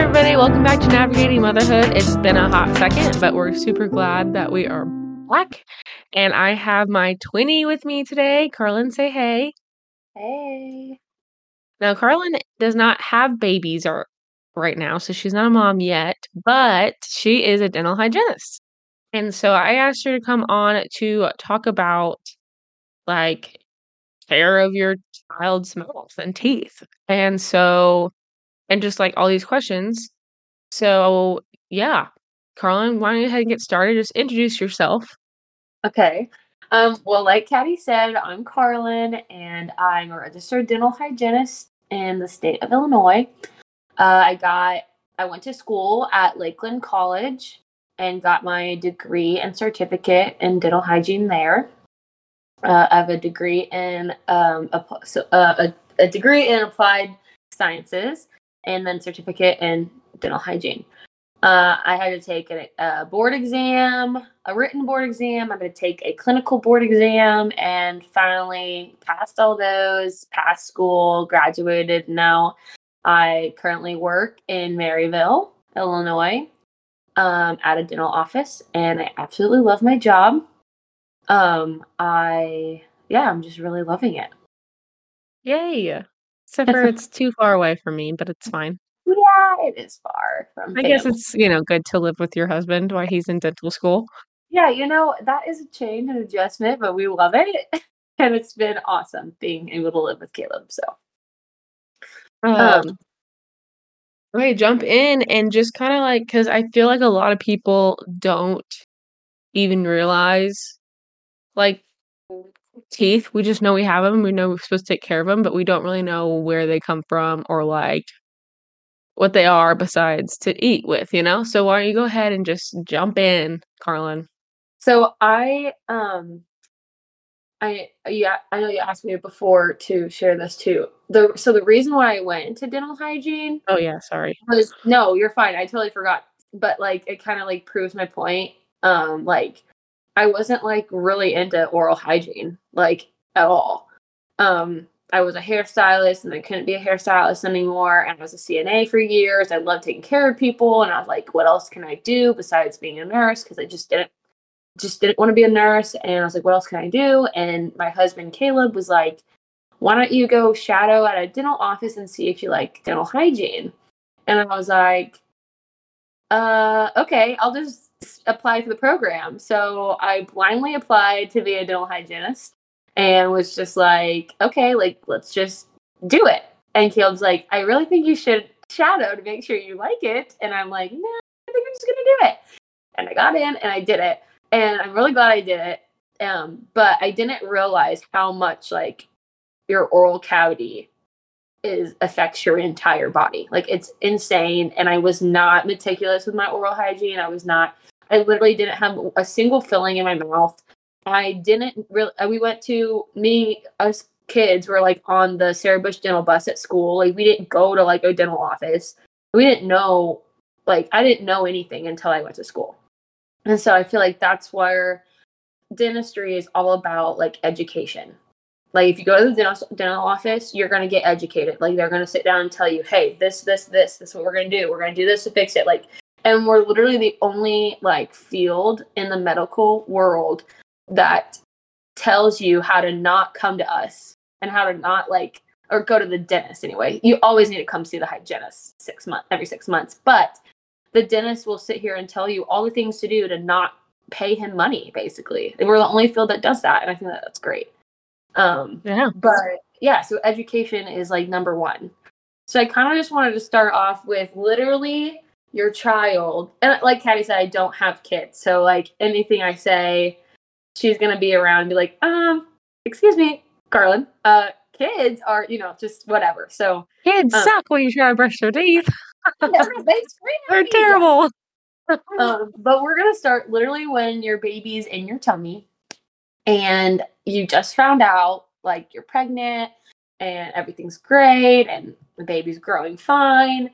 everybody. Welcome back to Navigating Motherhood. It's been a hot second, but we're super glad that we are back. And I have my twinny with me today. Carlin, say hey. Hey. Now, Carlin does not have babies or right now, so she's not a mom yet, but she is a dental hygienist. And so I asked her to come on to talk about like care of your child's mouth and teeth. And so and just like all these questions. So yeah, Carlin, why don't you go ahead and get started? Just introduce yourself. Okay. Um, well, like Cadi said, I'm Carlin, and I'm a registered dental hygienist in the state of Illinois. Uh, I got I went to school at Lake Land College and got my degree and certificate in dental hygiene there. Uh, I have a degree in um, a, so, uh, a, a degree in applied sciences and then certificate in dental hygiene. Uh, I had to take a, a, board exam, a written board exam. I'm going to take a clinical board exam, and finally passed all those. Passed school, graduated. Now I currently work in Maryville, Illinois, um, at a dental office, and I absolutely love my job. Um, I yeah, I'm just really loving it. Yay! Except for it's too far away from me, but it's fine. Yeah, it is far from. I guess it's you know good to live with your husband while he's in dental school. Yeah, you know that is a change and adjustment, but we love it, and it's been awesome being able to live with Caleb. So, um, um okay, jump in and just kind of like because I feel like a lot of people don't even realize like teeth. We just know we have them. We know we're supposed to take care of them, but we don't really know where they come from or like what they are besides to eat with, you know? So why don't you go ahead and just jump in, Carlin? So I um I yeah, I know you asked me before to share this too. The so the reason why I went into dental hygiene Oh yeah, sorry. Was no, you're fine. I totally forgot. But like it kind of like proves my point. Um like I wasn't like really into oral hygiene, like at all. Um, I was a hairstylist and I couldn't be a hairstylist anymore. And I was a CNA for years. I loved taking care of people. And I was like, what else can I do besides being a nurse? Because I just didn't just didn't want to be a nurse. And I was like, what else can I do? And my husband Caleb was like, why don't you go shadow at a dental office and see if you like dental hygiene? And I was like, uh, okay, I'll just apply for the program. So I blindly applied to be a dental hygienist and was just like, okay, like let's just do it. And Caleb's like, I really think you should shadow to make sure you like it. And I'm like, no, I think I'm just gonna do it. And I got in and I did it. And I'm really glad I did it. Um, but I didn't realize how much like your oral cavity is affects your entire body. Like it's insane. And I was not meticulous with my oral hygiene. I was not I literally didn't have a single filling in my mouth. I didn't really. Uh, we went to me us kids were like on the Sarah Bush dental bus at school. Like we didn't go to like a dental office. We didn't know. Like I didn't know anything until I went to school. And so I feel like that's where dentistry is all about like education. Like if you go to the dental, dental office, you're to get educated. Like they're to sit down and tell you, "Hey, this this this this is what we're to do. We're to do this to fix it." Like and we're literally the only like field in the medical world that tells you how to not come to us and how to not like or go to the dentist anyway. You always need to come see the hygienist six months every six months. But the dentist will sit here and tell you all the things to do to not pay him money, basically. And we're the only field that does that. And I think that that's great. Um yeah. but yeah, so education is like number one. So I kind of just wanted to start off with literally your child and like Cadi said, I don't have kids. So like anything I say, she's gonna be around and be like, um, excuse me, Carlin. Uh kids are, you know, just whatever. So kids um, suck when you try to brush their teeth. They're terrible. um, but we're gonna start literally when your baby's in your tummy and you just found out like you're pregnant and everything's great and the baby's growing fine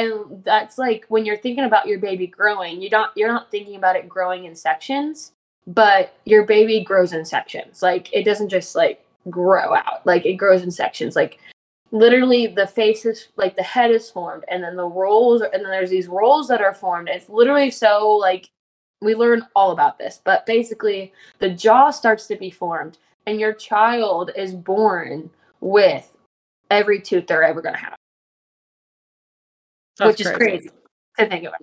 and that's like when you're thinking about your baby growing you don't you're not thinking about it growing in sections but your baby grows in sections. Like it doesn't just like grow out. Like it grows in sections. Like literally the face is like the head is formed and then the rolls and then there's these rolls that are formed. It's literally so like we learn all about this but basically the jaw starts to be formed and your child is born with every tooth they're ever going to have That's which is crazy to think about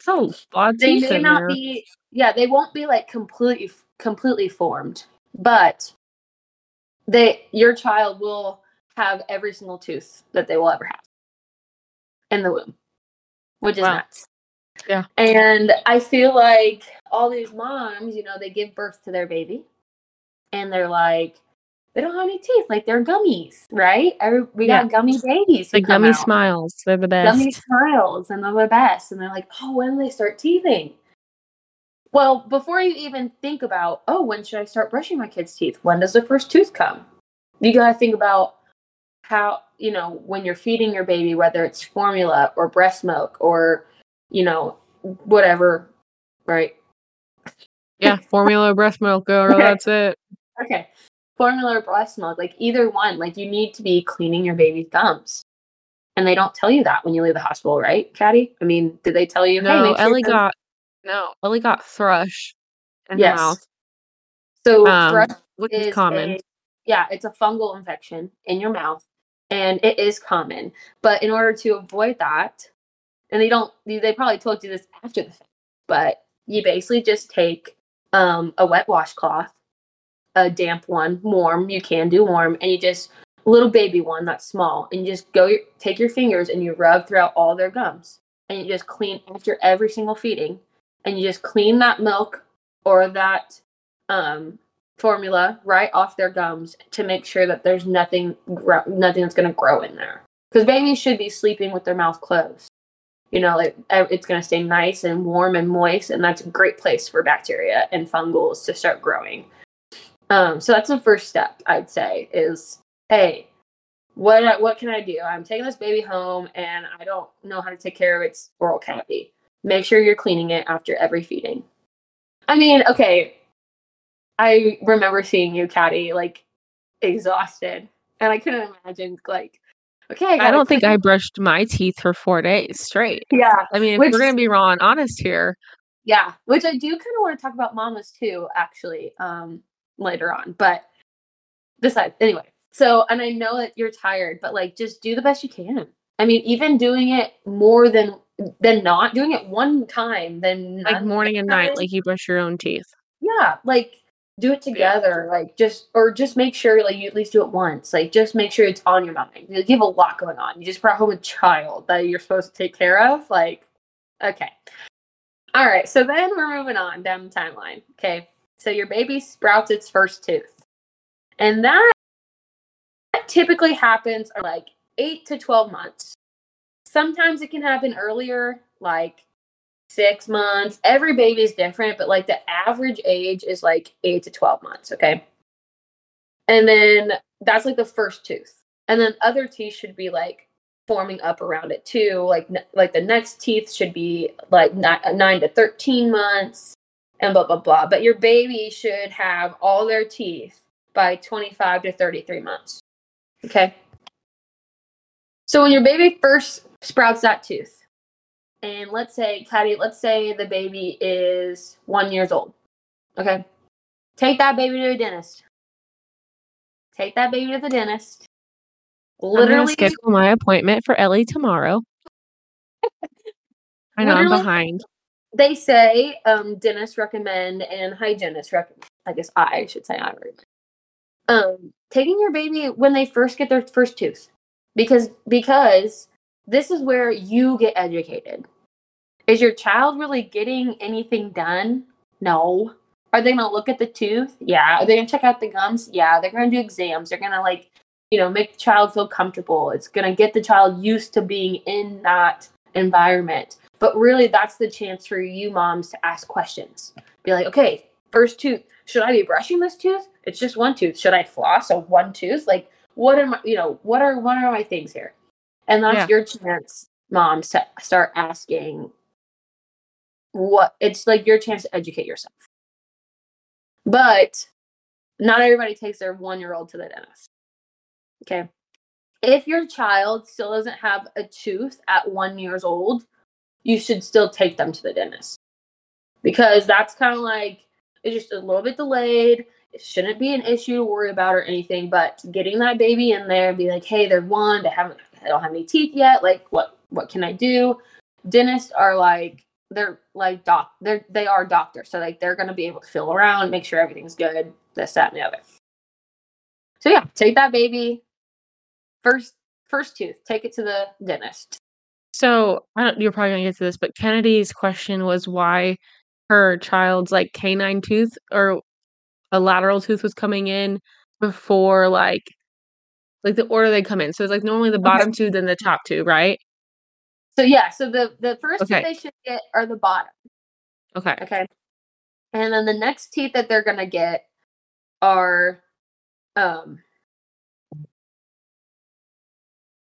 So they may not be yeah they won't be like completely completely formed but they your child will have every single tooth that they will ever have in the womb which is Wow. nuts Yeah. and i feel like all these moms you know they give birth to their baby and they're like they don't have any teeth like they're gummies right we got gummy babies The gummy out smiles. They're the best. gummy smiles and they're the best and they're like oh when do they start teething well before you even think about oh when should i start brushing my kids teeth when does the first tooth come you got to think about how you know when you're feeding your baby whether it's formula or breast milk or you know whatever right yeah, formula breast milk, girl. Okay. That's it. okay formula or breast milk like either one like you need to be cleaning your baby's gums and they don't tell you that when you leave the hospital right Cadi? i mean did they tell you No, make sure Ellie the- got no. Ellie got thrush in Yes. her mouth, so um, thrush which is is common. a- yeah, it's a fungal infection in your mouth, and it is common. But in order to avoid that, and they don't, they probably told you this after the fact, but you basically just take um, a wet washcloth, a damp one, warm. You can do warm, and you just a little baby one that's small, and you just go take your fingers and you rub throughout all their gums, and you just clean after every single feeding, and you just clean that milk or that um, formula right off their gums to make sure that there's nothing gro- nothing that's going to grow in there because babies should be sleeping with their mouth closed you know like it's going to stay nice and warm and moist and that's a great place for bacteria and fungals to start growing um, so that's the first step i'd say is hey what what can i do? I'm taking this baby home and i don't know how to take care of its oral cavity. Make sure you're cleaning it after every feeding. I mean okay I remember seeing you, Cadi, like exhausted, and I couldn't imagine like, okay, I gotta don't think clean- I brushed my teeth for four days straight. Yeah, I mean, if Which- we're gonna be raw and honest here, yeah, which I do kind of want to talk about mamas too, actually, um, later on. But besides, anyway, so and I know that you're tired, but like, just do the best you can. I mean, even doing it more than than not doing it one time, then like morning and night, like you brush your own teeth. yeah like do it together like just or just make sure like you at least do it once like just make sure it's on your mind you have a lot going on you just brought home a child that you're supposed to take care of like okay all right so then we're moving on down the timeline okay so your baby sprouts its first tooth and that that typically happens like 8 to 12 months sometimes it can happen earlier like six months. Every baby is different, but like the average age is like eight to 12 months. Okay. And then that's like the first tooth. And then other teeth should be like forming up around it too. Like, like the next teeth should be like ni- nine to 13 months and blah, blah, blah. But your baby should have all their teeth by 25 to 33 months. Okay. So when your baby first sprouts that tooth, and let's say, Cadi, let's say the baby is one years old. Okay. Take that baby to a dentist. Take that baby to the dentist. Literally, schedule my appointment for Ellie tomorrow. I know I'm behind. They say um, dentists recommend and hygienists recommend. I guess I should say I recommend. Um, taking your baby when they first get their first tooth, because because this is where you get educated. Is your child really getting anything done? No. Are they gonna look at the tooth? Yeah. Are they gonna check out the gums? Yeah. They're gonna do exams. They're gonna like, you know, make the child feel comfortable. It's gonna get the child used to being in that environment. But really, that's the chance for you moms to ask questions. Be like, okay, first tooth. Should I be brushing this tooth? It's just one tooth. Should I floss a one tooth? Like, what am I? You know, what are what are my things here? And that's Yeah. your chance, moms, to start asking. What it's like your chance to educate yourself. But not everybody takes their one year old to the dentist. Okay. if your child still doesn't have a tooth at one years old, you should still take them to the dentist because that's kind of like it's just a little bit delayed. It shouldn't be an issue to worry about or anything, but getting that baby in there, and be like, hey, they're one, they haven't, they don't have any teeth yet. Like, what, what can I do? Dentists are like, they're like doc, they're they are doctors, so like they're gonna be able to feel around, make sure everything's good, this, that, and the other. So yeah, take that baby first, first tooth, take it to the dentist. So I don't, you're probably gonna get to this, but Kennedy's question was why her child's like canine tooth or a lateral tooth was coming in before like like the order they come in. So it's like normally the bottom okay. two, then the top two, right? So yeah, so the the first okay. teeth they should get are the bottom. Okay. Okay. And then the next teeth that they're gonna get are um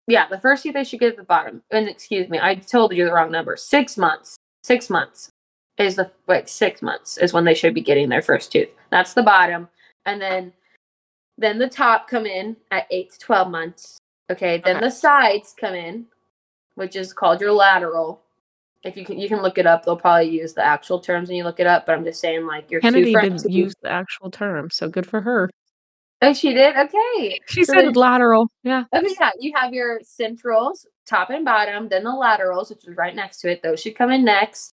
yeah, the first teeth they should get at the bottom. And excuse me, I told you the wrong number. Six months. Six months is the like six months is when they should be getting their first tooth. That's the bottom, and then then the top come in at eight to twelve months. Okay, then okay. the sides come in, which is called your lateral. If you can, you can look it up. They'll probably use the actual terms when you look it up. But I'm just saying, like your Kennedy didn't use the actual term, so good for her. Oh, she did. Okay, she so said lateral. Yeah. Okay, yeah. You have your centrals, top and bottom, then the laterals, which is right next to it. Those should come in next.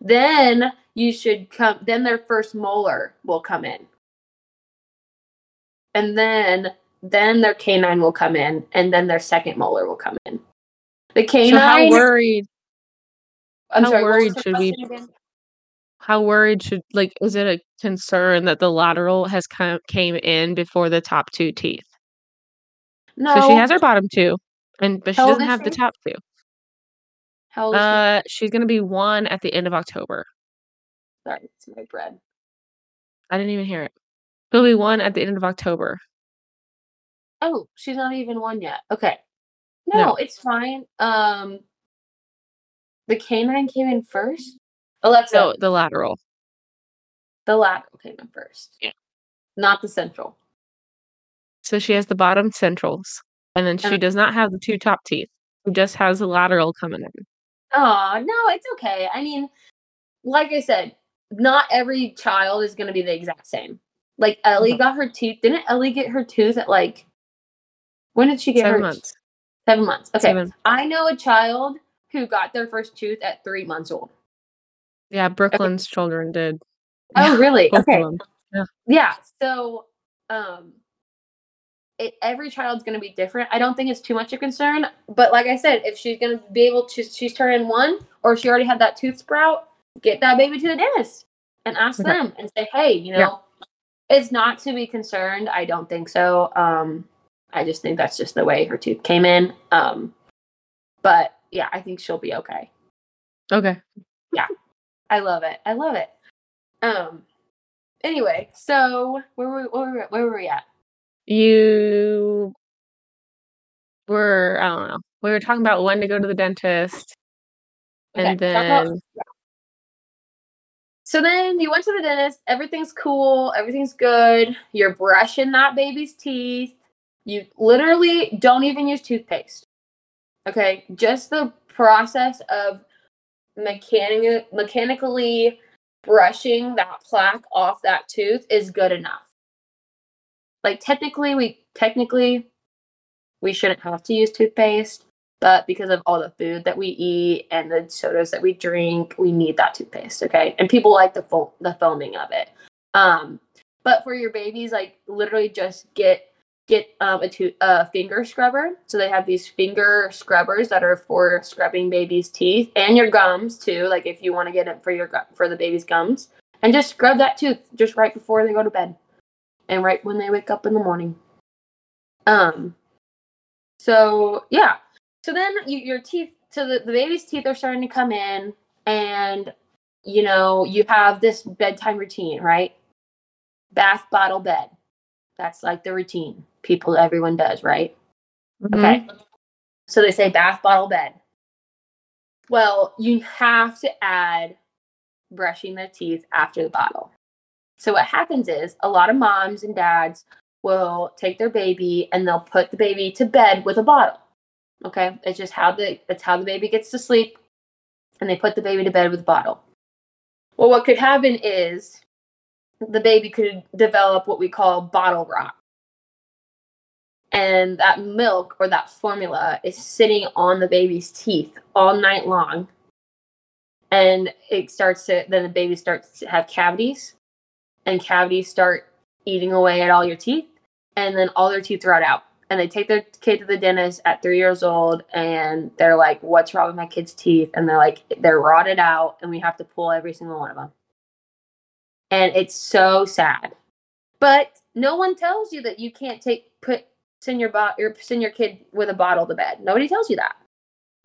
Then you should come, then their first molar will come in. And then then their canine will come in, and then their second molar will come in. The canine. So how worried? I'm how sorry, worried should we? Again? How worried should like? Is it a concern that the lateral has come came in before the top two teeth? No. So she has her bottom two, and but she doesn't have she? the top two. How old is uh, she? she's gonna be one at the end of October. Sorry, it's my bread. I didn't even hear it. She'll be one at the end of October. Oh, she's not even one yet. Okay. No, no, it's fine. Um the canine came in first. Alexa. No, the lateral. The lateral came in first. Yeah. Not the central. So she has the bottom centrals. And then she and does not have the two top teeth. She just has the lateral coming in. Oh, no, it's okay. I mean, like I said, not every child is going to be the exact same. Like Ellie mm-hmm. got her tooth. Didn't Ellie get her tooth at like when did she get Seven her months. Seven months. Okay. Seven. I know a child who got their first tooth at three months old. Yeah, Brooklyn's okay. children did. Oh, really? okay. Yeah. Yeah. So, um, it, every child's going to be different. I don't think it's too much of concern. But like I said, if she's going to be able to, she's turning one, or she already had that tooth sprout, get that baby to the dentist and ask okay. them and say, hey, you know, yeah. it's not to be concerned. I don't think so. Um, I just think that's just the way her tooth came in. Um, but yeah, I think she'll be okay. Okay. Yeah. I love it. I love it. Um, anyway, so where were, where were, where were we at? you were I don't know. We were talking about when to go to the dentist. Okay, and then about, yeah. So then you went to the dentist, everything's cool, everything's good. You're brushing that baby's teeth. You literally don't even use toothpaste. Okay? Just the process of mechanic- mechanically brushing that plaque off that tooth is good enough. Like technically we technically we shouldn't have to use toothpaste but because of all the food that we eat and the sodas that we drink we need that toothpaste okay? And people like the fo- the foaming of it. Um but for your babies like literally just get get um, a, to- a finger scrubber so they have these finger scrubbers that are for scrubbing babies teeth and your gums too like if you want to get it for your for the baby's gums and just scrub that tooth just right before they go to bed and right when they wake up in the morning. Um, so yeah. So then you, your teeth, so the, the baby's teeth are starting to come in, and you know, you have this bedtime routine, right? Bath, bottle, bed. That's like the routine people, everyone does, right? Mm-hmm. Okay. So they say bath, bottle, bed. Well, you have to add brushing their teeth after the bottle. So what happens is a lot of moms and dads will take their baby and they'll put the baby to bed with a bottle. Okay, it's just how the it's how the baby gets to sleep, and they put the baby to bed with a bottle. Well, what could happen is the baby could develop what we call bottle rot. And that milk or that formula is sitting on the baby's teeth all night long. And it starts to, then the baby starts to have cavities, and cavities start eating away at all your teeth. And then all their teeth rot out. And they take their kid to the dentist at three years old, and they're like, What's wrong with my kid's teeth? And they're like, They're rotted out, and we have to pull every single one of them and it's so sad. But no one tells you that you can't take put send your bot or send your kid with a bottle to bed. Nobody tells you that,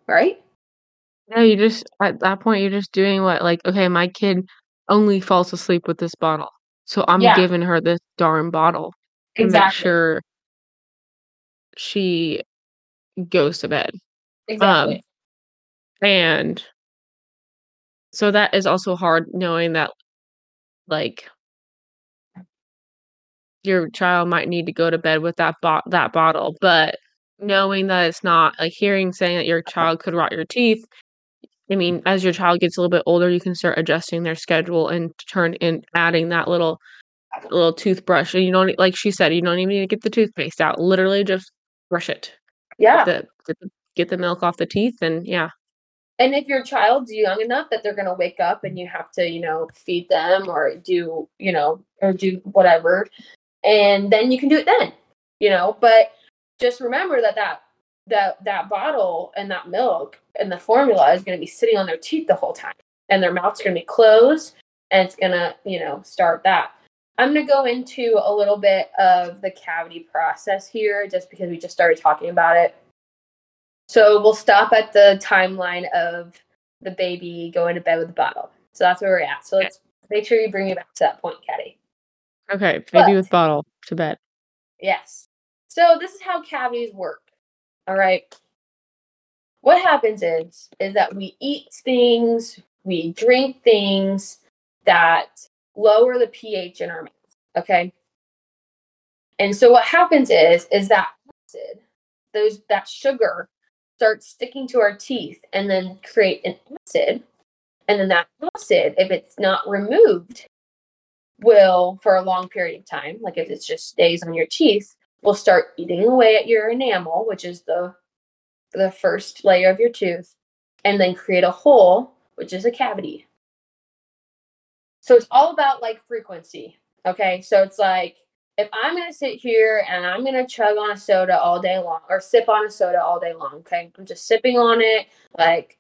right? No, you just at that point you're just doing what like okay, my kid only falls asleep with this bottle, so I'm Yeah. giving her this darn bottle to make sure she goes to bed. Exactly. Um, and so that is also hard knowing that like your child might need to go to bed with that bot that bottle, but knowing that it's not like hearing saying that your uh-huh. child could rot your teeth. I mean, as your child gets a little bit older, you can start adjusting their schedule and turn in adding that little little toothbrush. And you don't like she said, you don't even need to get the toothpaste out. Literally just brush it. yeah. The, get the get the milk off the teeth and yeah. And if your child's young enough that they're going to wake up and you have to you know feed them or do you know or do whatever and then you can do it then you know? But just remember that that that that bottle and that milk and the formula is going to be sitting on their teeth the whole time and their mouth's going to be closed and it's going to you know start that. I'm going to go into a little bit of the cavity process here just because we just started talking about it so we'll stop at the timeline of the baby going to bed with the bottle. So that's where we're at. So let's make sure you bring it back to that point, Cadi. Okay, baby But- with bottle to bed. Yes. So this is how cavities work. All right. What happens is is that we eat things, we drink things that lower the pH in our mouth. Okay. And so what happens is is that acid, those that sugar starts sticking to our teeth and then create an acid. And then that acid, if it's not removed, will for a long period of time, like if it just stays on your teeth, will start eating away at your enamel, which is the the first layer of your tooth, and then create a hole, which is a cavity. So it's all about like frequency. Okay. So it's like if I'm gonna sit here and I'm gonna chug on a soda all day long or sip on a soda all day long, okay? I'm just sipping on it, like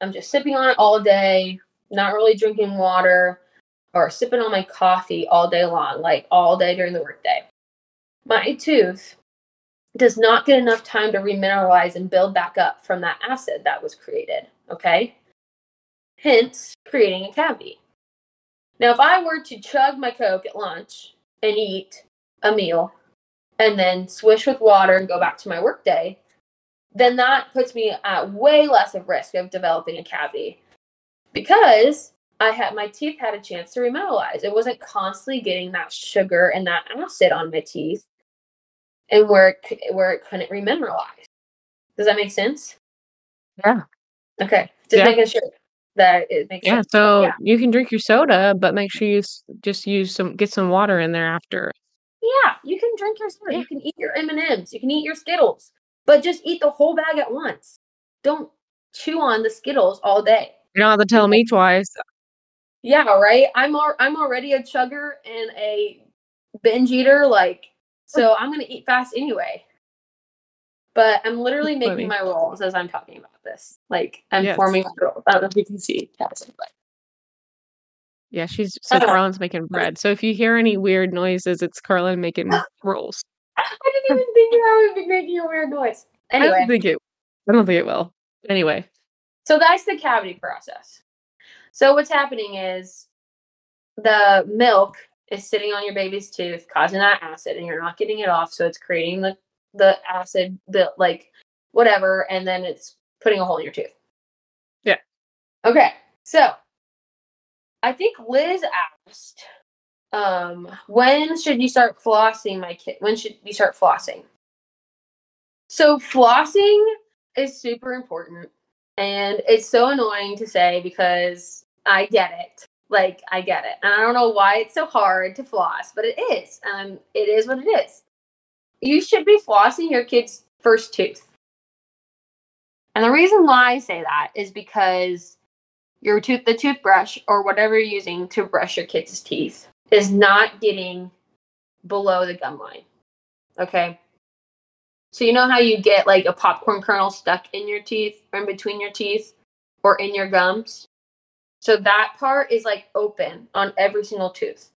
I'm just sipping on it all day, not really drinking water or sipping on my coffee all day long, like all day during the workday. My tooth does not get enough time to remineralize and build back up from that acid that was created, okay? Hence, creating a cavity. Now, if I were to chug my Coke at lunch and eat a meal and then swish with water and go back to my workday, then that puts me at way less of risk of developing a cavity because I had my teeth had a chance to remineralize. It wasn't constantly getting that sugar and that acid on my teeth, and where it, where it couldn't remineralize. Does that make sense? Yeah. Okay, just Yeah. making sure that it makes Yeah, sense. so yeah. you can drink your soda, but make sure you s- just use some get some water in there after. Yeah, you can drink your soda. Yeah. You can eat your M and M's. You can eat your Skittles, but just eat the whole bag at once. Don't chew on the Skittles all day. You don't have to tell me twice. Yeah, right. I'm al- I'm already a chugger and a binge eater, like so. I'm gonna eat fast anyway. But I'm literally making funny. my rolls as I'm talking about this. Like I'm Yes. forming my rolls. I don't know if you can see. Yeah, she's so Uh. Carlin's making bread. So if you hear any weird noises, it's Carlin making rolls. I didn't even think I would be making a weird noise. I Anyway, don't think it. I don't think it will. Anyway, So that's the cavity process. So what's happening is the milk is sitting on your baby's tooth, causing that acid, and you're not getting it off. So it's creating the the acid, the like whatever, and then it's putting a hole in your tooth. Yeah. Okay. So I think Liz asked Um, when should you start flossing, my kid? When should you start flossing? So flossing is super important, and it's so annoying to say because I get it. Like I get it, and I don't know why it's so hard to floss, but it is. Um, it is what it is. You should be flossing your kid's first tooth. And the reason why I say that is because your tooth the toothbrush or whatever you're using to brush your kids' teeth is not getting below the gum line. Okay. So you know how you get like a popcorn kernel stuck in your teeth or in between your teeth or in your gums? So that part is like open on every single tooth.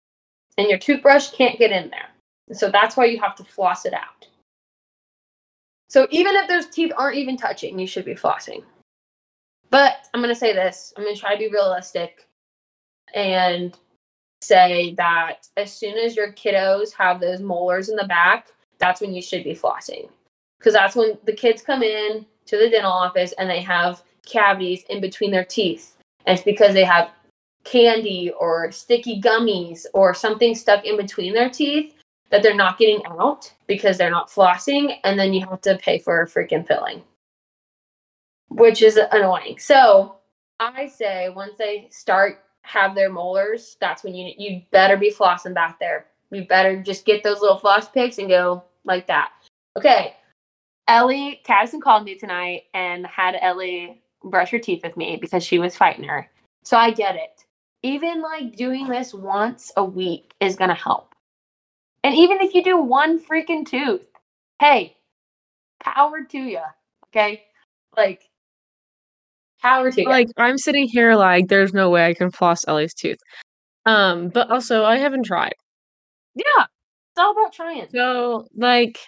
And your toothbrush can't get in there. So that's why you have to floss it out. So even if those teeth aren't even touching, you should be flossing. But I'm going to say this I'm going to try to be realistic and say that as soon as your kiddos have those molars in the back, that's when you should be flossing. Because that's when the kids come in to the dental office and they have cavities in between their teeth. And it's because they have candy or sticky gummies or something stuck in between their teeth that they're not getting out because they're not flossing. And then you have to pay for a freaking filling which is annoying. So I say once they start have their molars, that's when you you better be flossing back there. You better just get those little floss picks and go like that. Okay. Ellie, Caddison called me tonight and had Ellie brush her teeth with me because she was fighting her. So I get it. Even like doing this once a week is gonna help. And even if you do one freaking tooth, hey, power to you. Okay? Like Power to Like I'm sitting here like there's no way I can floss Ellie's tooth. Um, but also I haven't tried. Yeah. It's all about trying. So like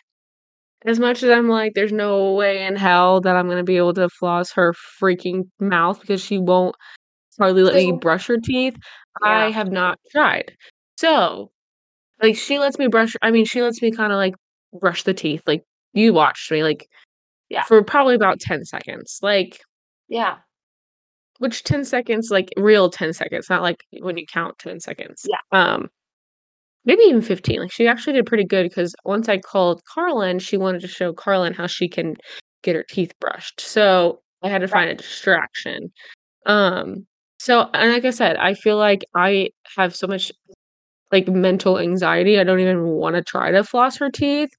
as much as I'm like there's no way in hell that I'm gonna be able to floss her freaking mouth because she won't hardly let me brush her teeth, yeah. I have not tried. So like she lets me brush I mean she lets me kind of like brush the teeth. Like you watched me like yeah. for probably about 10 seconds. Like yeah. Which 10 seconds, like real 10 seconds, not like when you count 10 seconds. Yeah. Um, maybe even 15. Like she actually did pretty good because once I called Carlin, she wanted to show Carlin how she can get her teeth brushed. So I had to find a distraction. Um, so and like I said, I feel like I have so much like mental anxiety. I don't even want to try to floss her teeth,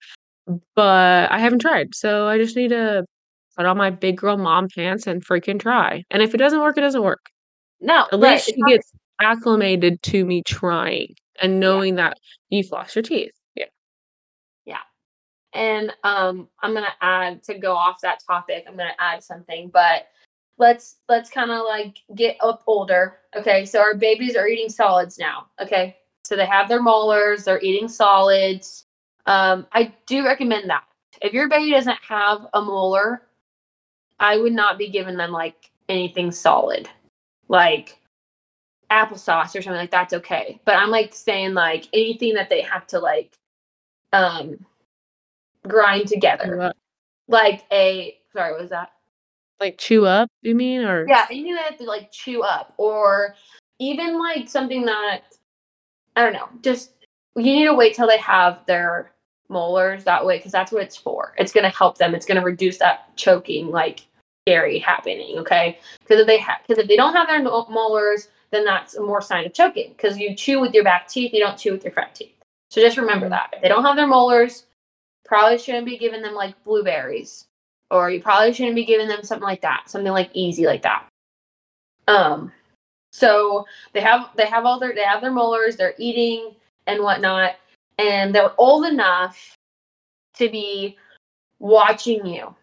but I haven't tried. So I just need to put on my big girl mom pants and freaking try. And if it doesn't work, it doesn't work. No, at least she gets acclimated to me trying and knowing yeah. that you floss your teeth. Yeah. Yeah. And um I'm gonna add to go off that topic, I'm gonna add something, but let's let's kind of like get up older. Okay, so our babies are eating solids now. Okay. So they have their molars, they're eating solids. Um, I do recommend that. If your baby doesn't have a molar, I would not be giving them like anything solid, like applesauce or something like that's okay. But I'm like saying like anything that they have to like um grind together, like a sorry, what was that? Like chew up, you mean, or yeah, anything that to like chew up, or even like something that I don't know, just you need to wait till they have their molars that way because that's what it's for. It's going to help them. It's going to reduce that choking like scary happening. Okay, because if they have because if they don't have their molars, then that's more sign of choking because you chew with your back teeth, you don't chew with your front teeth. So just remember that if they don't have their molars, probably shouldn't be giving them like blueberries, or you probably shouldn't be giving them something like that, something like easy like that. Um, so they have they have all their they have their molars, they're eating and whatnot, and they're old enough to be watching you,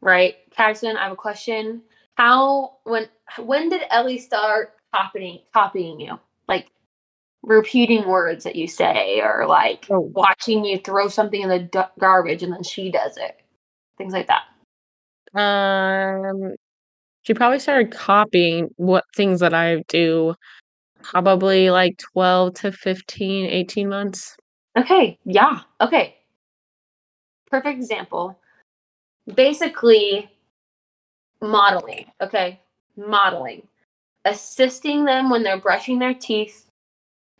right? Caxton, I have a question. How when when did Ellie start copying copying you? Like repeating words that you say or like oh. watching you throw something in the d- garbage and then she does it. Things like that. Um she probably started copying what things that I do probably like 12 to 15 18 months. Okay, yeah. Okay. Perfect example. Basically, modeling. Okay. Modeling. Assisting them when they're brushing their teeth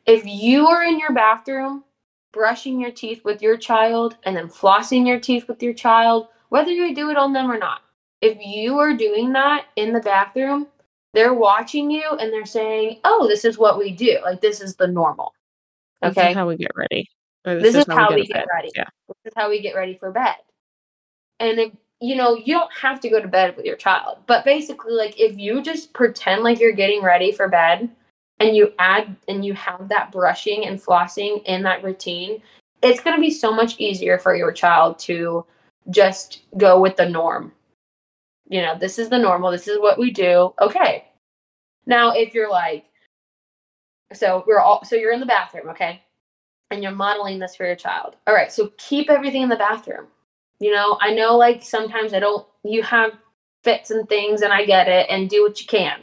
if you are in your bathroom brushing your teeth with your child and then flossing your teeth with your child, whether you do it on them or not, if you are doing that in the bathroom, they're watching you and they're saying, "Oh, this is what we do. Like this is the normal." This Okay, is how we get ready. Or this is how to we to get bed. ready. Yeah. this is how we get ready for bed. And if you know, you don't have to go to bed with your child, but basically, like if you just pretend like you're getting ready for bed and you add and you have that brushing and flossing in that routine, it's going to be so much easier for your child to just go with the norm. You know, this is the normal, this is what we do. Okay. Now, if you're like, so we're all, so you're in the bathroom, okay? And you're modeling this for your child. All right. So keep everything in the bathroom. You know, I know like sometimes I don't, you have fits and things and I get it and do what you can.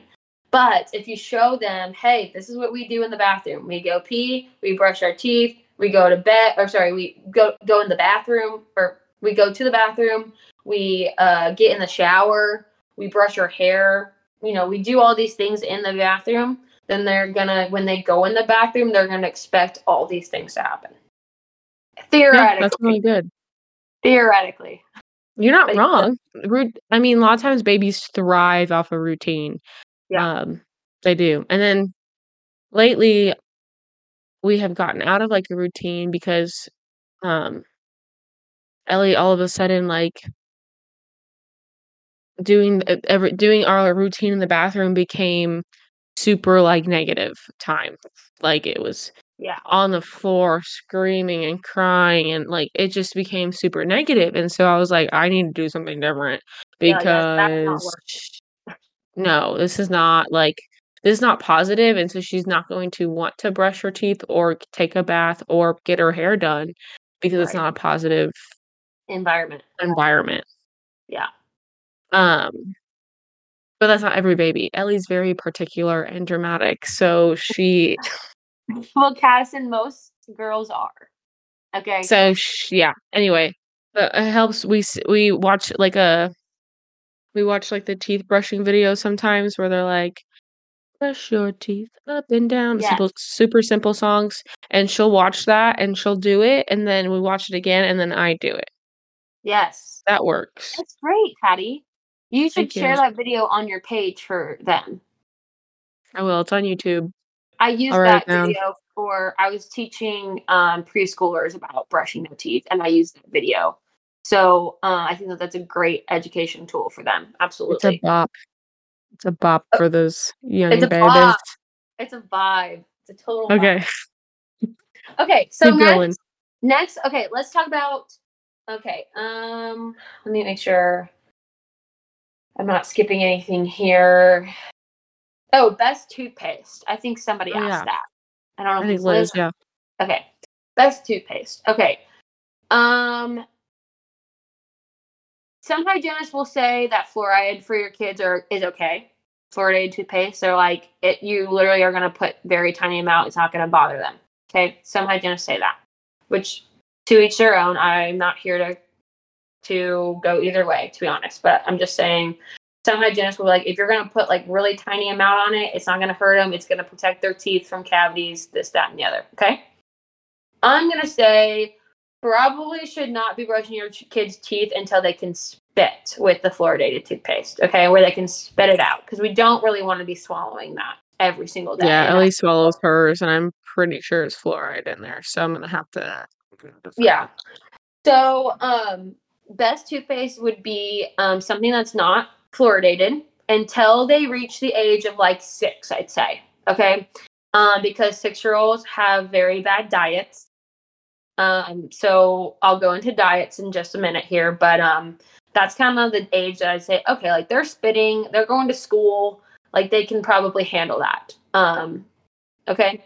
But if you show them, hey, this is what we do in the bathroom. We go pee, we brush our teeth, we go to bed, or sorry, we go go in the bathroom, or we go to the bathroom, we uh, get in the shower, we brush our hair. You know, we do all these things in the bathroom. Then they're gonna, when they go in the bathroom, they're gonna expect all these things to happen. Yeah, Theoretically, that's really good. theoretically, You're not But- wrong. Root I mean, a lot of times babies thrive off a routine. Yeah. Um, they do. And then lately we have gotten out of like a routine because um Ellie all of a sudden like doing e- every doing our routine in the bathroom became super like negative time. Like it was yeah, on the floor screaming and crying and like it just became super negative and so i was like i need to do something different Yeah, like, that's- that's not because no this is not like this is not positive and so she's not going to want to brush her teeth or take a bath or get her hair done because it's not a positive environment. environment Yeah. Um but that's not every baby ellie's very particular and dramatic so she Well, Cass and most girls are. Okay. So sh- yeah. Anyway, but it helps. We we watch like a we watch like the teeth brushing videos sometimes where they're like brush your teeth up and down. Yes. Simple, super simple songs, and she'll watch that and she'll do it, and then we watch it again, and then I do it. yes. That works. That's great, Patty. You should Thank you. share that video on your page for them. I will. It's on YouTube. I used that video for I was teaching um, preschoolers about brushing their teeth, and I used that video. So uh, I think that that's a great education tool for them. Absolutely, it's a bop. It's a bop Oh, for those young it's a babies. bop. it's a vibe. It's a total. vibe. Okay, Okay. So keep next, going. next, okay, let's talk about. Okay. Um. Let me make sure. I'm not skipping anything here. Oh, best toothpaste. I think somebody Oh, asked yeah. that. I don't know I if think Liz Liz. Yeah. Okay. Best toothpaste. Okay. Um some hygienists will say that fluoride for your kids are is okay. Fluoridated toothpaste. So like it you literally are gonna put very tiny amount, it's not gonna bother them. Okay. Some hygienists say that. Which to each their own. I'm not here to to go either way, to be honest. But I'm just saying some hygienists will be like, if you're gonna put like really tiny amount on it, it's not gonna hurt them. It's gonna protect their teeth from cavities, this, that, and the other. Okay. I'm gonna say probably should not be brushing your ch- kids' teeth until they can spit with the fluoridated toothpaste. Okay, where they can spit it out because we don't really want to be swallowing that every single day. Yeah, Ellie swallows hers, and I'm pretty sure it's fluoride in there, so I'm gonna have to. Yeah. So, um, best toothpaste would be um, something that's not fluoridated until they reach the age of like six, I'd say. Okay. Um, because six year olds have very bad diets. Um, so I'll go into diets in just a minute here, but um, that's kind of the age that I'd say, okay, like they're spitting, they're going to school, like they can probably handle that. Um, okay.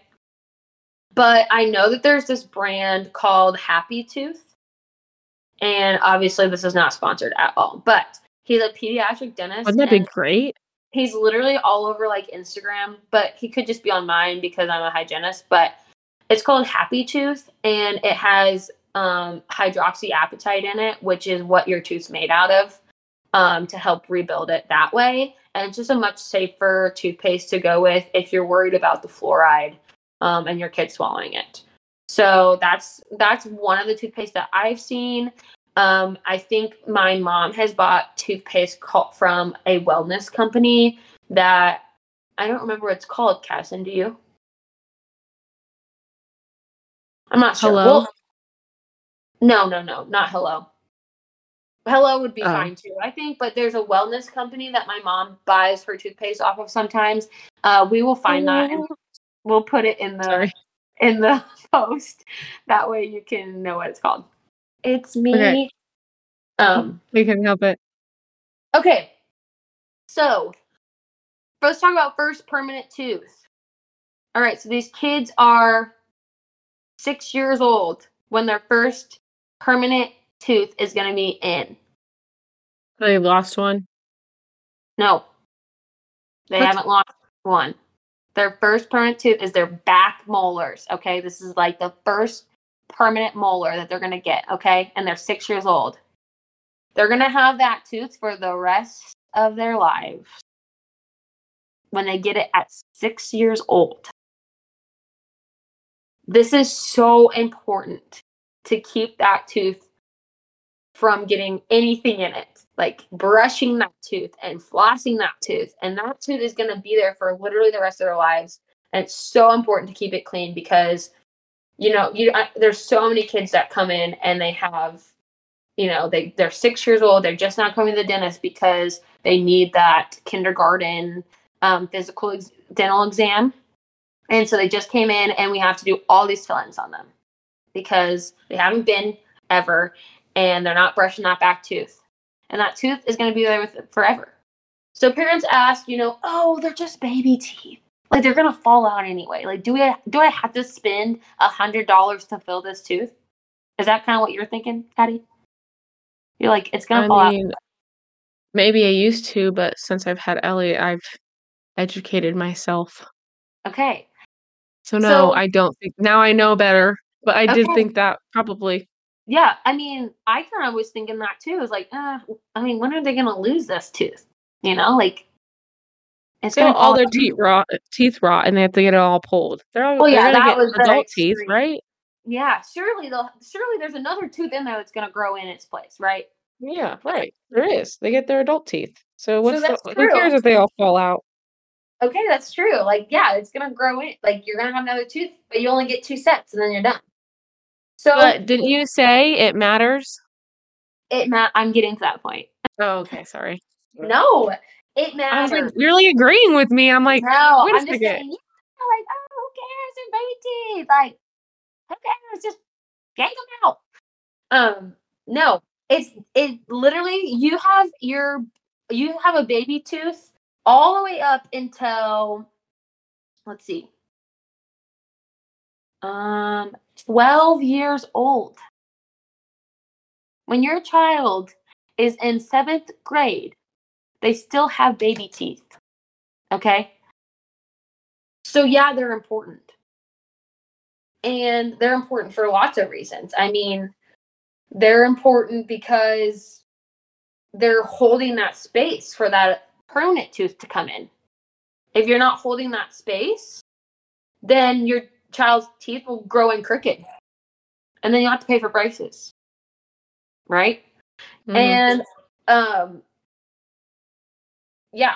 But I know that there's this brand called Happy Tooth. And obviously, this is not sponsored at all. But he's a pediatric dentist. Wouldn't that be great? he's literally all over like Instagram, but he could just be on mine because I'm a hygienist. But it's called Happy Tooth, and it has um, hydroxyapatite in it, which is what your tooth's made out of, um, to help rebuild it that way. And it's just a much safer toothpaste to go with if you're worried about the fluoride um, and your kid swallowing it. So that's that's one of the toothpaste that I've seen. Um, I think my mom has bought toothpaste from a wellness company that I don't remember what it's called. Casson, do you? I'm not sure. Hello? Well, no, no, no, not hello. Hello would be Oh. fine too, I think. But there's a wellness company that my mom buys her toothpaste off of sometimes. Uh, we will find that and we'll put it in the Sorry. In the post. That way you can know what it's called. It's me. Okay. Um. We can help it. Okay. So let's talk about first permanent tooth. All right. So these kids are six years old when their first permanent tooth is going to be in. They lost one. No, they What? haven't lost one. Their first permanent tooth is their back molars. Okay. This is like the first permanent molar that they're going to get. Okay. And they're six years old. They're going to have that tooth for the rest of their lives when they get it at six years old. This is so important to keep that tooth from getting anything in it, like brushing that tooth and flossing that tooth. And that tooth is going to be there for literally the rest of their lives. And it's so important to keep it clean because, you know, you I, there's so many kids that come in and they have, you know, they they're six years old. They're just not coming to the dentist because they need that kindergarten um, physical ex- dental exam. And so they just came in and we have to do all these fill-ins on them because they haven't been ever and they're not brushing that back tooth. And that tooth is going to be there with forever. So parents ask, you know, oh, they're just baby teeth. Like they're going to fall out anyway. Like do we do I have to spend a hundred dollars to fill this tooth? Is that kind of what you're thinking, Patty? You're like, it's going to fall out. mean, maybe I used to, but since I've had Ellie, I've educated myself. Okay. So no, So- I don't think now I know better. But I did think that probably. Yeah, I mean, I kind of was thinking that too. It's like, uh, I mean, when are they going to lose this tooth? You know, like it's So going all their teeth rot, teeth rot, and they have to get it all pulled. They're all they're yeah, that get was adult teeth, right? Yeah, surely they'll surely there's another tooth in there that's going to grow in its place, right? Yeah, right. There is. They get their adult teeth. So what's that's the, who cares if they all fall out? Okay, that's true. Like, yeah, it's going to grow in. Like, you're going to have another tooth, but you only get two sets, and then you're done. So But didn't you say it matters? it ma- I'm getting to that point. Oh, okay. Sorry. No, it I was matters. like, you're like agreeing with me. I'm like, no, wait a I'm just second. saying, yeah, like, oh, who cares? They're baby teeth. Like, who cares? Just yank them out. Um, no, it's it literally you have your you have a baby tooth all the way up until let's see. Um 12 years old. When your child is in 7th grade, they still have baby teeth. Okay? So yeah, they're important. And they're important for lots of reasons. I mean, they're important because they're holding that space for that permanent tooth to come in. If you're not holding that space, then your child's teeth will grow in crooked. And then you have to pay for braces. Right? Mhm. And um yeah.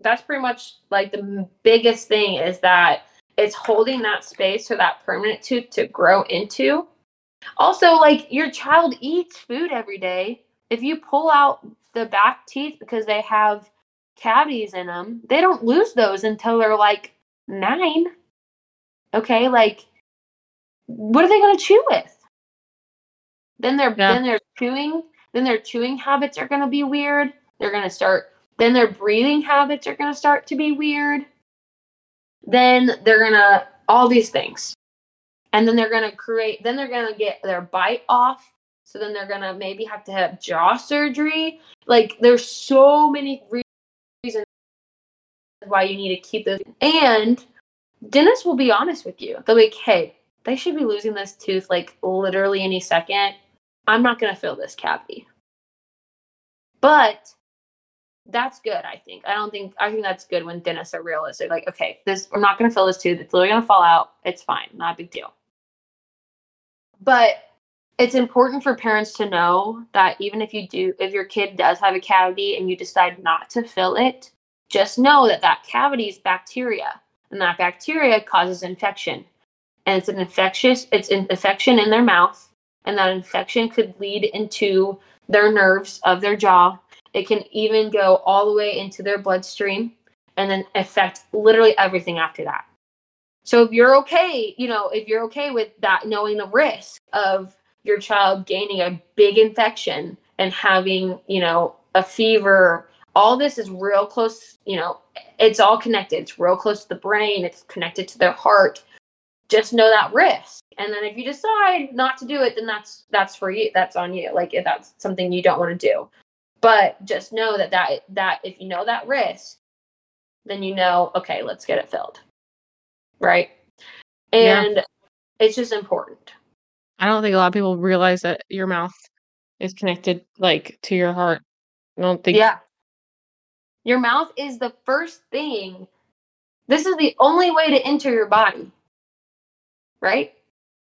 That's pretty much like the biggest thing is that it's holding that space for that permanent tooth to grow into. Also, like your child eats food every day. If you pull out the back teeth because they have cavities in them, they don't lose those until they're like nine. Okay, like what are they going to chew with? Then their Yeah. then their chewing then their chewing habits are going to be weird. They're going to start then their breathing habits are going to start to be weird. Then they're going to all these things. And then they're going to create then they're going to get their bite off. So then they're going to maybe have to have jaw surgery. Like there's so many reasons why you need to keep those and dentists will be honest with you. They'll be like, "Hey, they should be losing this tooth like literally any second. I'm not going to fill this cavity. But that's good. I think. I don't think. I think that's good when dentists are realistic. Like, okay, this I'm not going to fill this tooth. It's literally going to fall out. It's fine. Not a big deal. But it's important for parents to know that even if you do, if your kid does have a cavity and you decide not to fill it, just know that that cavity is bacteria, and that bacteria causes infection, and it's an infectious. It's an infection in their mouth, and that infection could lead into their nerves of their jaw it can even go all the way into their bloodstream and then affect literally everything after that. So if you're okay, you know, if you're okay with that, knowing the risk of your child gaining a big infection and having, you know, a fever, all this is real close, you know, it's all connected. It's real close to the brain, it's connected to their heart. Just know that risk. And then if you decide not to do it, then that's that's for you. That's on you. Like if that's something you don't want to do. But just know that that that if you know that risk, then you know, okay, let's get it filled. Right? And yeah. it's just important. I don't think a lot of people realize that your mouth is connected like to your heart. I don't think Yeah. Your mouth is the first thing. This is the only way to enter your body. Right?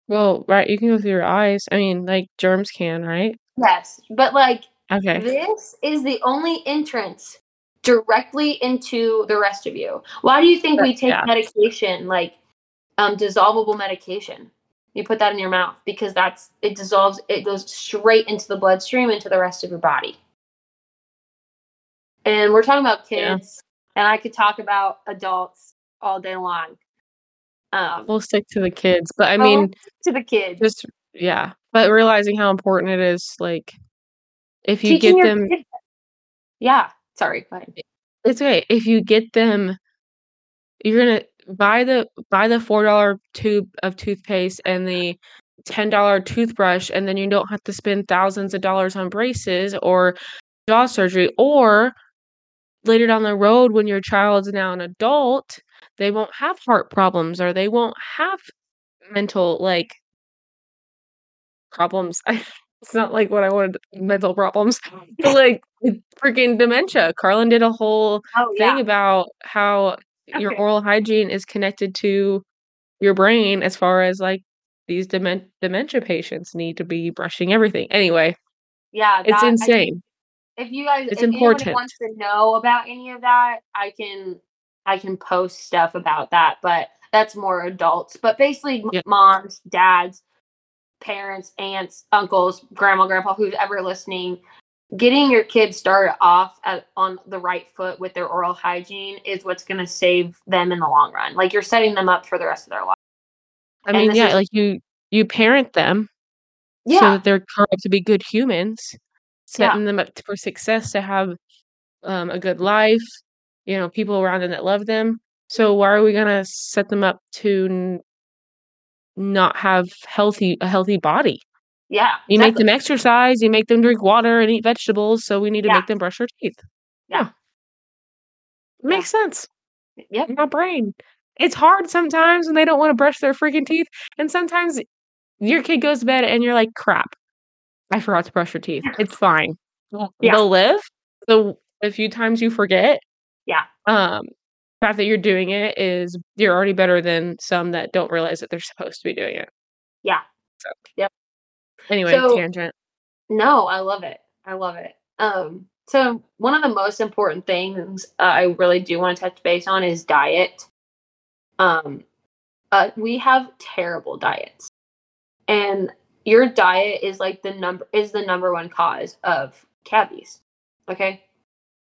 Well, right, you can go through your eyes. I mean, like germs can, right? Yes, but like Okay. This is the only entrance directly into the rest of you. Why do you think we take yeah. medication like um, dissolvable medication? You put that in your mouth because that's it dissolves. It goes straight into the bloodstream into the rest of your body. And we're talking about kids, yeah. and I could talk about adults all day long. Um, we'll stick to the kids, but I mean, to the kids, just yeah. But realizing how important it is, like if you Teaching get them kids. Yeah. Sorry. It's okay. If you get them you're gonna buy the buy the four dollar tube of toothpaste and the ten dollar toothbrush and then you don't have to spend thousands of dollars on braces or jaw surgery or later down the road when your child's now an adult they won't have heart problems or they won't have mental like problems It's not like what I wanted mental problems, but like freaking dementia. Carlin did a whole oh, thing yeah. about how okay. your oral hygiene is connected to your brain as far as like these dement- dementia patients need to be brushing everything. Anyway, yeah, that, it's insane. If you guys, it's if important. wants to know about any of that, I can, I can post stuff about that, but that's more adults. But basically, moms, dads, parents, aunts, uncles, grandma, grandpa, who's ever listening, getting your kids started off at, on the right foot with their oral hygiene is what's going to save them in the long run. Like you're setting them up for the rest of their life. I mean, yeah, is, like you you parent them yeah. so that they're grow up to be good humans, setting yeah. them up for success to have um, a good life, you know, people around them that love them. So why are we gonna set them up to not have healthy a healthy body. Yeah. You exactly. make them exercise, you make them drink water and eat vegetables, so we need to yeah. make them brush their teeth. Yeah. yeah. Makes sense. Yeah, My brain. It's hard sometimes when they don't want to brush their freaking teeth. And sometimes your kid goes to bed and you're like, crap, I forgot to brush your teeth. It's fine. Yeah. They'll live. So a few times you forget. Yeah. Um, the fact that you're doing it is you're already better than some that don't realize that they're supposed to be doing it. Yeah. So yep. Anyway, so, tangent. No, I love it. I love it. Um, so one of the most important things uh, I really do want to touch base on is diet. Um, uh, we have terrible diets, and your diet is like the number is the number one cause of cavities. Okay,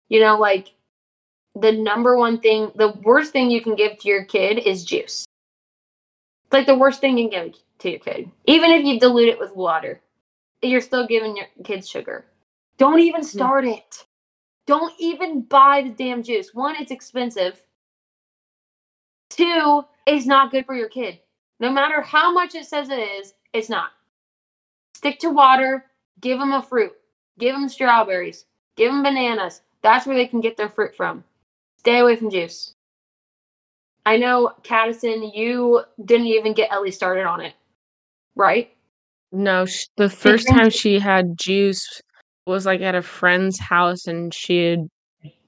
you know, like the number one thing, the worst thing you can give to your kid is juice. It's like the worst thing you can give to your kid. Even if you dilute it with water, you're still giving your kids sugar. Don't even mm. start yeah. it. Don't even buy the damn juice. One, it's expensive. Two, it's not good for your kid. No matter how much it says it is, it's not. Stick to water. Give them a fruit. Give them strawberries. Give them bananas. That's where they can get their fruit from. Stay away from juice. I know, Caddison, you didn't even get Ellie started on it, right? No, the first time she had juice was like at a friend's house, and she had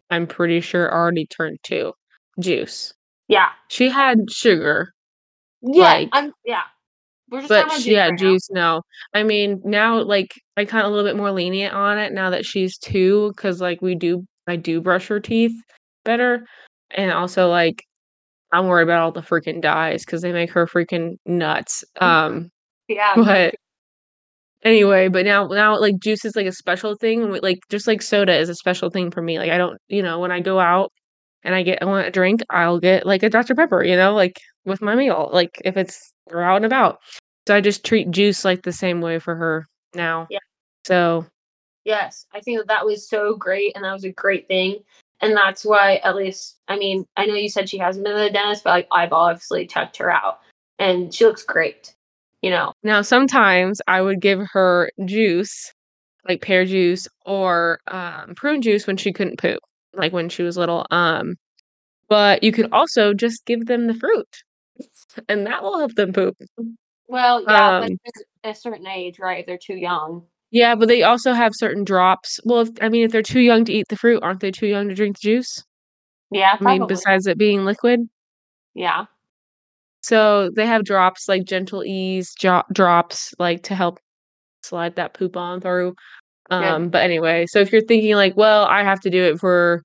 I'm pretty sure already turned two. Juice. Yeah. She had sugar. Yeah. Like- I'm yeah. We're just But she yeah, right now. juice, no. I mean, now, like, I kinda a little bit more lenient on it now that she's 2 because like, we do I do brush her teeth better, and also, like, I'm worried about all the freaking dyes because they make her freaking nuts, um, Yeah. but anyway, but now now, like, juice is, like, a special thing, like, just like soda is a special thing for me, like, I don't you know, when I go out and I get I want a drink, I'll get, like, a Dr. Pepper, you know, like, with my meal, like, if it's we're out and about. So I just treat juice, like, the same way for her now. Yeah. So Yes, I think that that was so great, and that was a great thing, and that's why at least I mean, I know you said she hasn't been to the dentist, but like, I've obviously checked her out, and she looks great. You know, Now sometimes I would give her juice, like pear juice or, um, prune juice when she couldn't poop, like, when she was little, um, but you could also just give them the fruit, and that will help them poop. Well, yeah, but Um at a certain age, right? If they're too young, Yeah, but they also have certain drops well, if I mean, if they're too young to eat the fruit, aren't they too young to drink the juice? yeah, I mean, probably, besides it being liquid? yeah, So, they have drops, like gentle ease jo drops, like, to help slide that poop on through. Um, but anyway, so if you're thinking like, "Well, I have to do it for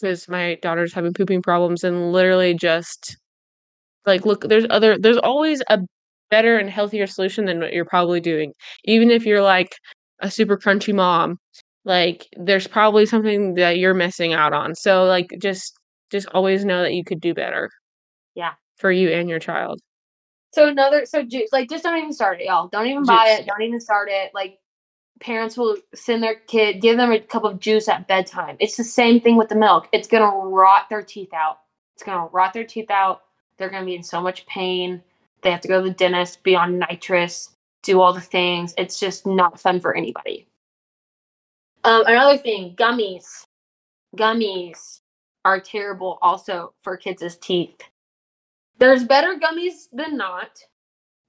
because my daughter's having pooping problems," and literally just like, look, there's other there's always a better and healthier solution than what you're probably doing. Even if you're, like, a super crunchy mom, like, there's probably something that you're missing out on. So, like, just just always know that you could do better. Yeah. For you and your child. So another so juice like just don't even start it, y'all. Don't even buy it. Don't even start it. Like parents will send their kid, give them a cup of juice at bedtime. It's the same thing with the milk. It's gonna rot their teeth out. It's gonna rot their teeth out. They're gonna be in so much pain. They have to go to the dentist, be on nitrous, do all the things. It's just not fun for anybody. Um, another thing, gummies. Gummies are terrible also for kids' teeth. There's better gummies than not,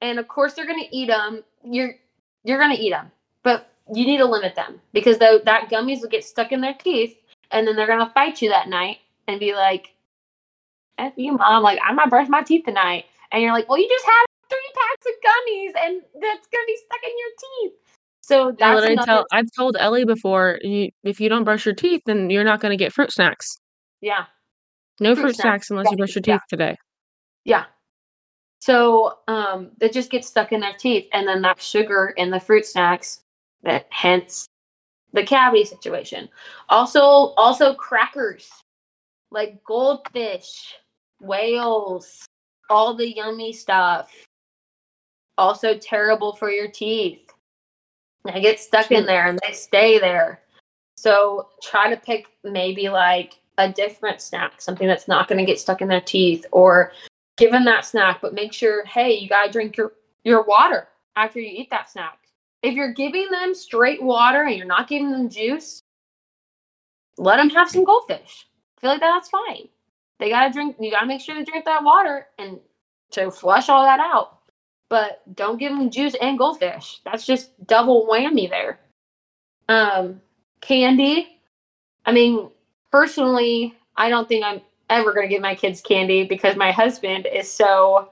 and of course they're gonna eat them. You're you're gonna eat them, but you need to limit them because that gummies will get stuck in their teeth, and then they're gonna fight you that night and be like, "F you, mom! Like I'm gonna brush my teeth tonight," and you're like, "Well, you just had three packs of gummies, and that's gonna be stuck in your teeth." So that's literally another, tell I've told Ellie before, "You if you don't brush your teeth, then you're not gonna get fruit snacks. yeah. No Fruit fruit snacks, snacks unless you brush your gummies, yeah. teeth today." Yeah. So um it just gets stuck in their teeth and then that sugar in the fruit snacks that hence the cavity situation. Also also crackers like goldfish, whales, all the yummy stuff. Also terrible for your teeth. They get stuck in there and they stay there. So try to pick maybe like a different snack, something that's not going to get stuck in their teeth, or give them that snack, but make sure, hey, you gotta drink your your water after you eat that snack. If you're giving them straight water and you're not giving them juice, let them have some goldfish. I feel like that's fine. They gotta drink. You gotta make sure they drink that water and to flush all that out. But don't give them juice and goldfish. That's just double whammy there. Um, candy. I mean, personally, I don't think I'm ever going to give my kids candy because my husband is so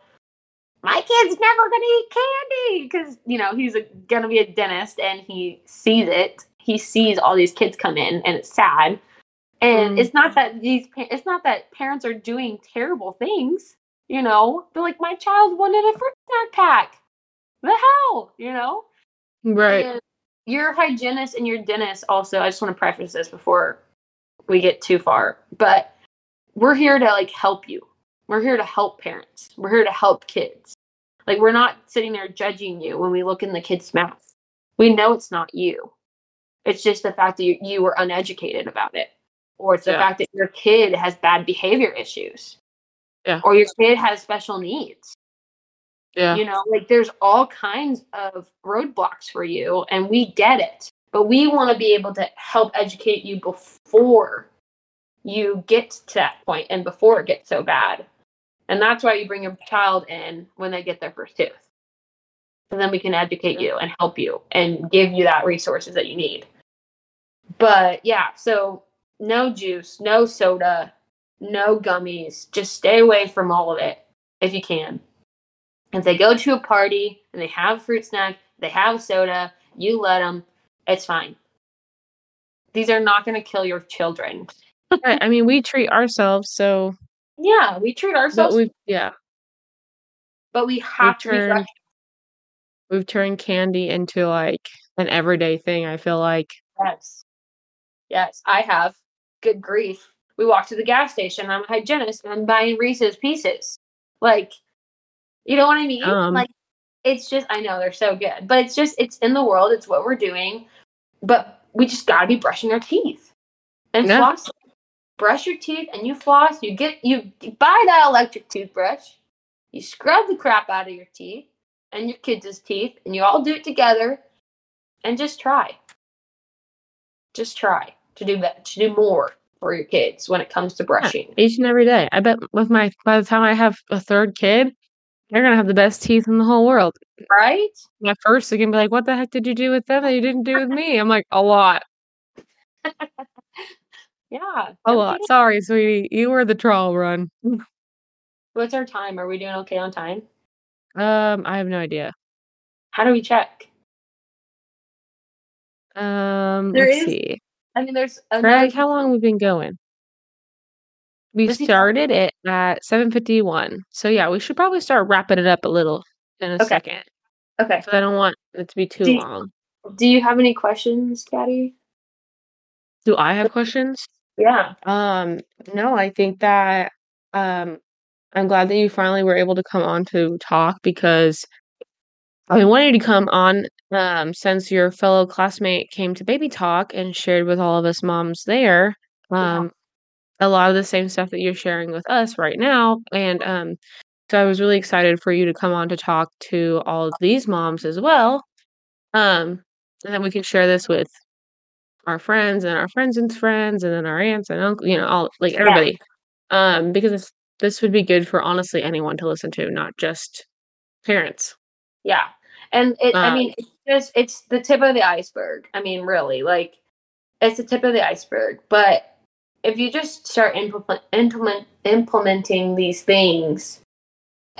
my kid's never going to eat candy because you know he's going to be a dentist and he sees it he sees all these kids come in and it's sad and Mm. it's not that these it's not that parents are doing terrible things you know they're like my child wanted a fruit snack pack the hell you know Right. and your hygienist and your dentist also, I just want to preface this before we get too far, but we're here to like help you. We're here to help parents. We're here to help kids. Like we're not sitting there judging you when we look in the kid's mouth. We know it's not you. It's just the fact that you, you were uneducated about it. Or it's the Yeah. fact that your kid has bad behavior issues. Yeah. Or your kid has special needs Yeah. you know like there's all kinds of roadblocks for you and we get it but we want to be able to help educate you before you get to that point and before it gets so bad and that's why you bring your child in when they get their first tooth and then we can educate you and help you and give you that resources that you need but yeah so no juice, no soda, no gummies. Just stay away from all of it if you can. If they go to a party and they have a fruit snack, they have soda, you let them, it's fine. These are not going to kill your children. I mean, we treat ourselves, so Yeah, we treat but ourselves, we yeah, but we have to be turned- we've turned candy into like an everyday thing, I feel like. Yes. Yes, I have. Good grief. We walk to the gas station. I'm a hygienist and I'm buying Reese's pieces. Like, you know what I mean? Um. like, it's just, I know they're so good, but it's just, it's in the world. It's what we're doing. But we just got to be brushing our teeth and Yeah. floss. Brush your teeth and you floss. You get, you buy that electric toothbrush. You scrub the crap out of your teeth and your kids' teeth and you all do it together and just try just try to do that to do more for your kids when it comes to brushing Each and every day. I bet with my by the time I have a third kid, they're gonna have the best teeth in the whole world. right My first, they're gonna be like, "What the heck did you do with them that you didn't do with me?" I'm like, "A lot, yeah a no lot. kidding. Sorry, sweetie, you were the trial run." what's our time are we doing okay on time Um, I have no idea. how do we check Um, There let's is see. I mean there's another Greg, how long we've been going? We Does he started it at 7:51. So yeah, we should probably start wrapping it up a little in a Okay. second. okay Because I don't want it to be too Do you- long. do you have any questions Cadi? Do I have questions? yeah Um, no, I think that um I'm glad that you finally were able to come on to talk because I've been wanting to come on um since your fellow classmate came to Baby Talk and shared with all of us moms there Yeah. um a lot of the same stuff that you're sharing with us right now. And um so I was really excited for you to come on to talk to all of these moms as well. Um and then we can share this with our friends and our friends' and friends and then our aunts and uncles, you know, all like Yeah. everybody. Um, because it's, this would be good for honestly anyone to listen to, not just parents. yeah and it i Um, mean it's just it's the tip of the iceberg. I mean really like it's the tip of the iceberg. But if you just start implement, implement implementing these things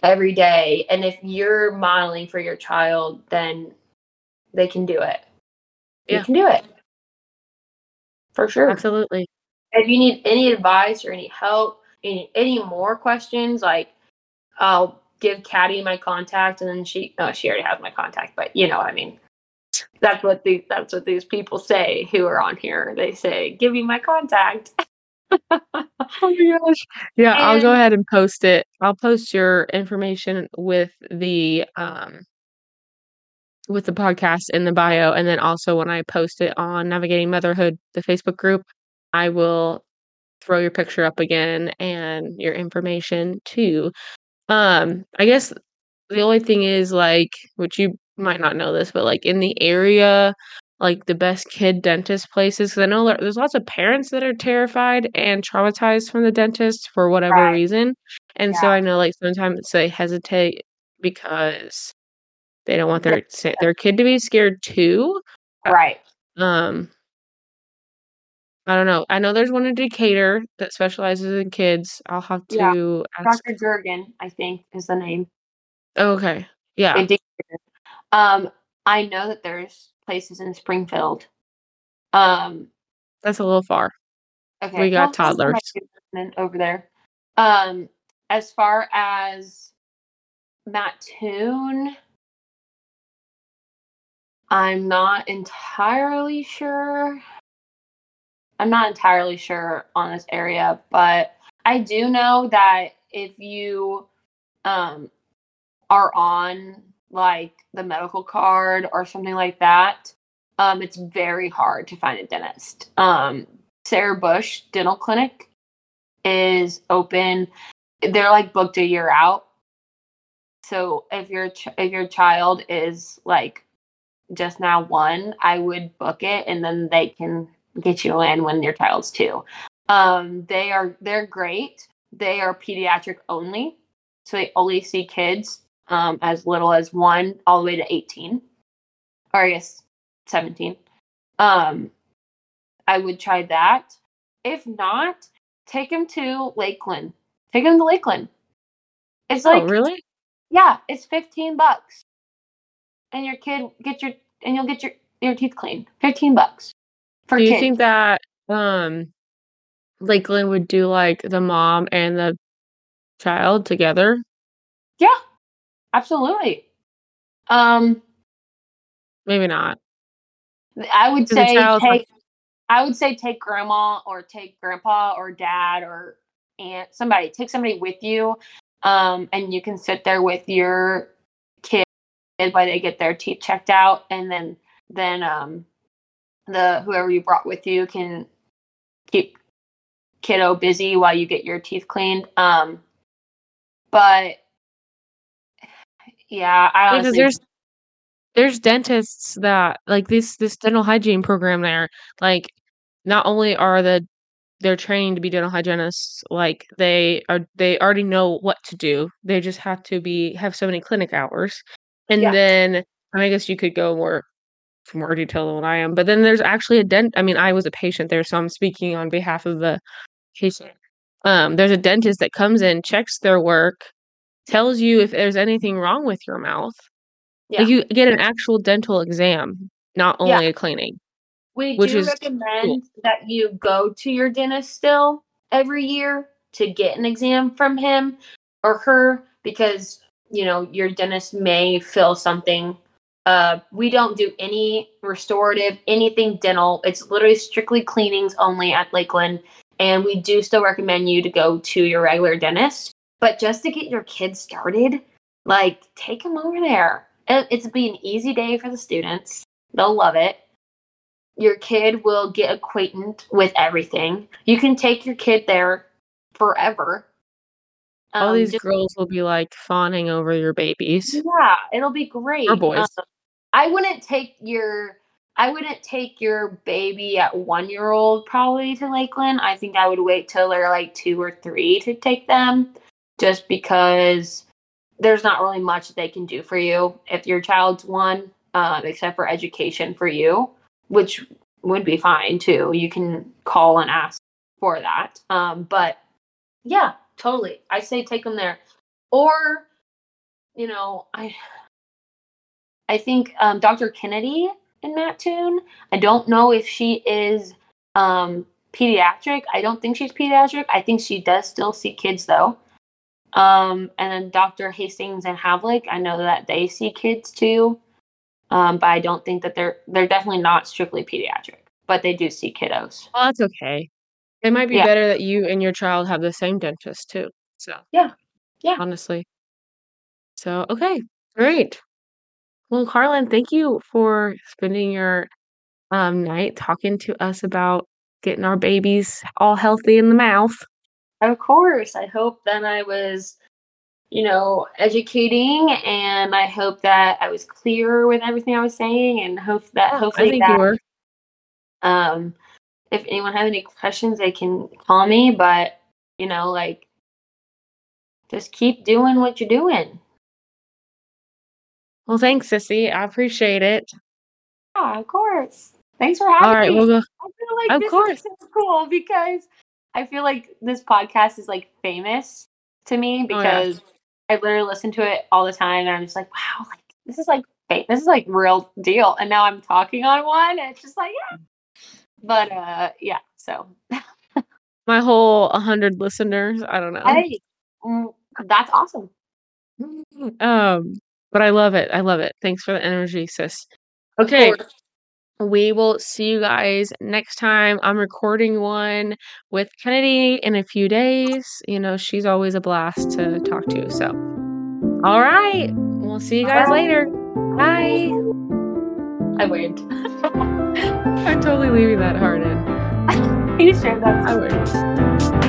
every day and if you're modeling for your child then they can do it. Yeah. you can do it. For sure. Absolutely. if you need any advice or any help any any more questions like i'll give Cadi my contact and then she oh she already has my contact but you know what i mean that's what the that's what these people say who are on here they say give me my contact Oh my gosh. Yeah, I'll go ahead and post it. I'll post your information with the um with the podcast in the bio and then also when I post it on Navigating Motherhood, the Facebook group, I will throw your picture up again and your information too. Um I guess the only thing is like which you might not know this, but like in the area like the best kid dentist places because I know there's lots of parents that are terrified and traumatized from the dentist for whatever Right. reason. And so I know like sometimes they hesitate because they don't want their their kid to be scared too. right Um I don't know. I know there's one in Decatur that specializes in kids. I'll have Yeah. to ask. dr jurgen i think is the name Oh, okay. Yeah. um i know that there's places in springfield um That's a little far. Okay. We got well, toddlers. over there. Um, as far as Mattoon, I'm not entirely sure. I'm not entirely sure on this area, but I do know that if you um, are on like the medical card or something like that, um, it's very hard to find a dentist. Um, Sarah Bush Dental Clinic is open. They're like booked a year out. So if your ch- if your child is like just now one, I would book it, and then they can get you in when your child's two. Um, they are they're great. They are pediatric only, so they only see kids um, as little as one all the way to eighteen, or I guess seventeen. Um, I would try that. If not, take him to Lake Land. Take him to Lake Land. It's Oh, like really? yeah, it's fifteen bucks, and your kid get your and you'll get your your teeth cleaned. Fifteen bucks for Do you kids. think that um Lake Land would do like the mom and the child together? yeah, absolutely. Um, Maybe not. I would say take. I would say take grandma or take grandpa or dad or aunt somebody. Take somebody with you, um, and you can sit there with your kid while they get their teeth checked out, and then then um, the whoever you brought with you can keep kiddo busy while you get your teeth cleaned. Um, but yeah, I Because there's there's dentists that like this this dental hygiene program there, like not only are the they're trained to be dental hygienists, like they are they already know what to do. They just have to be have so many clinic hours. And Yeah. then I, I guess you could go more more detail than I am. But then there's actually a dent I mean, I was a patient there, so I'm speaking on behalf of the patient. Um, there's a dentist that comes in, checks their work, tells you if there's anything wrong with your mouth. yeah. Like you get an actual dental exam, not Yeah. only a cleaning. We which do is recommend that you go to your dentist still every year to get an exam from him or her because you know your dentist may feel something. Uh, we don't do any restorative, anything dental. It's literally strictly cleanings only at Lake Land, and we do still recommend you to go to your regular dentist. But just to get your kids started, like take them over there. It, it's be an easy day for the students. They'll love it your kid will get acquainted with everything. You can take your kid there forever. All Um, these just- girls will be like fawning over your babies. yeah, it'll be great. Or boys. Um, I wouldn't take your I wouldn't take your baby at one year old probably to Lake Land. I think I would wait till they're like two or three to take them, just because there's not really much they can do for you if your child's one, um, except for education for you, which would be fine too. You can call and ask for that. Um, but yeah, totally. I say take them there, or you know, I I think um, Dr. Kennedy in Mattoon. I don't know if she is um, pediatric. I don't think she's pediatric. I think she does still see kids though. Um, and then Dr. Hastings and Havlik, I know that they see kids too. Um, but I don't think that they're they're definitely not strictly pediatric, but they do see kiddos. Well, that's okay. It might be Yeah. better that you and your child have the same dentist too. So Yeah. Yeah. honestly. So okay, great. Well, Carlin, thank you for spending your um night talking to us about getting our babies all healthy in the mouth. Of course. I hope that I was, you know, educating and I hope that I was clear with everything I was saying and hope that I hopefully that um if anyone has any questions they can call me, but you know, like just keep doing what you're doing. Well, thanks, Sissy. I appreciate it. Yeah, of course. Thanks for having All right, me. we'll go. I feel like Of this course. is so cool because I feel like this podcast is like famous to me Oh, yeah. because I literally listen to it all the time and I'm just like, wow, like this is like this is like real deal. And now I'm talking on one and it's just like, yeah. But uh yeah, so My whole 100 listeners, I don't know. hey, mm, that's awesome. Um, but I love it. I love it. Thanks for the energy, sis. Okay. We will see you guys next time. I'm recording one with Kennedy in a few days. You know, she's always a blast to talk to. So, all right. We'll see you guys Bye. later. Bye. I waved. I'm totally leaving that hard in. you sure that's I would.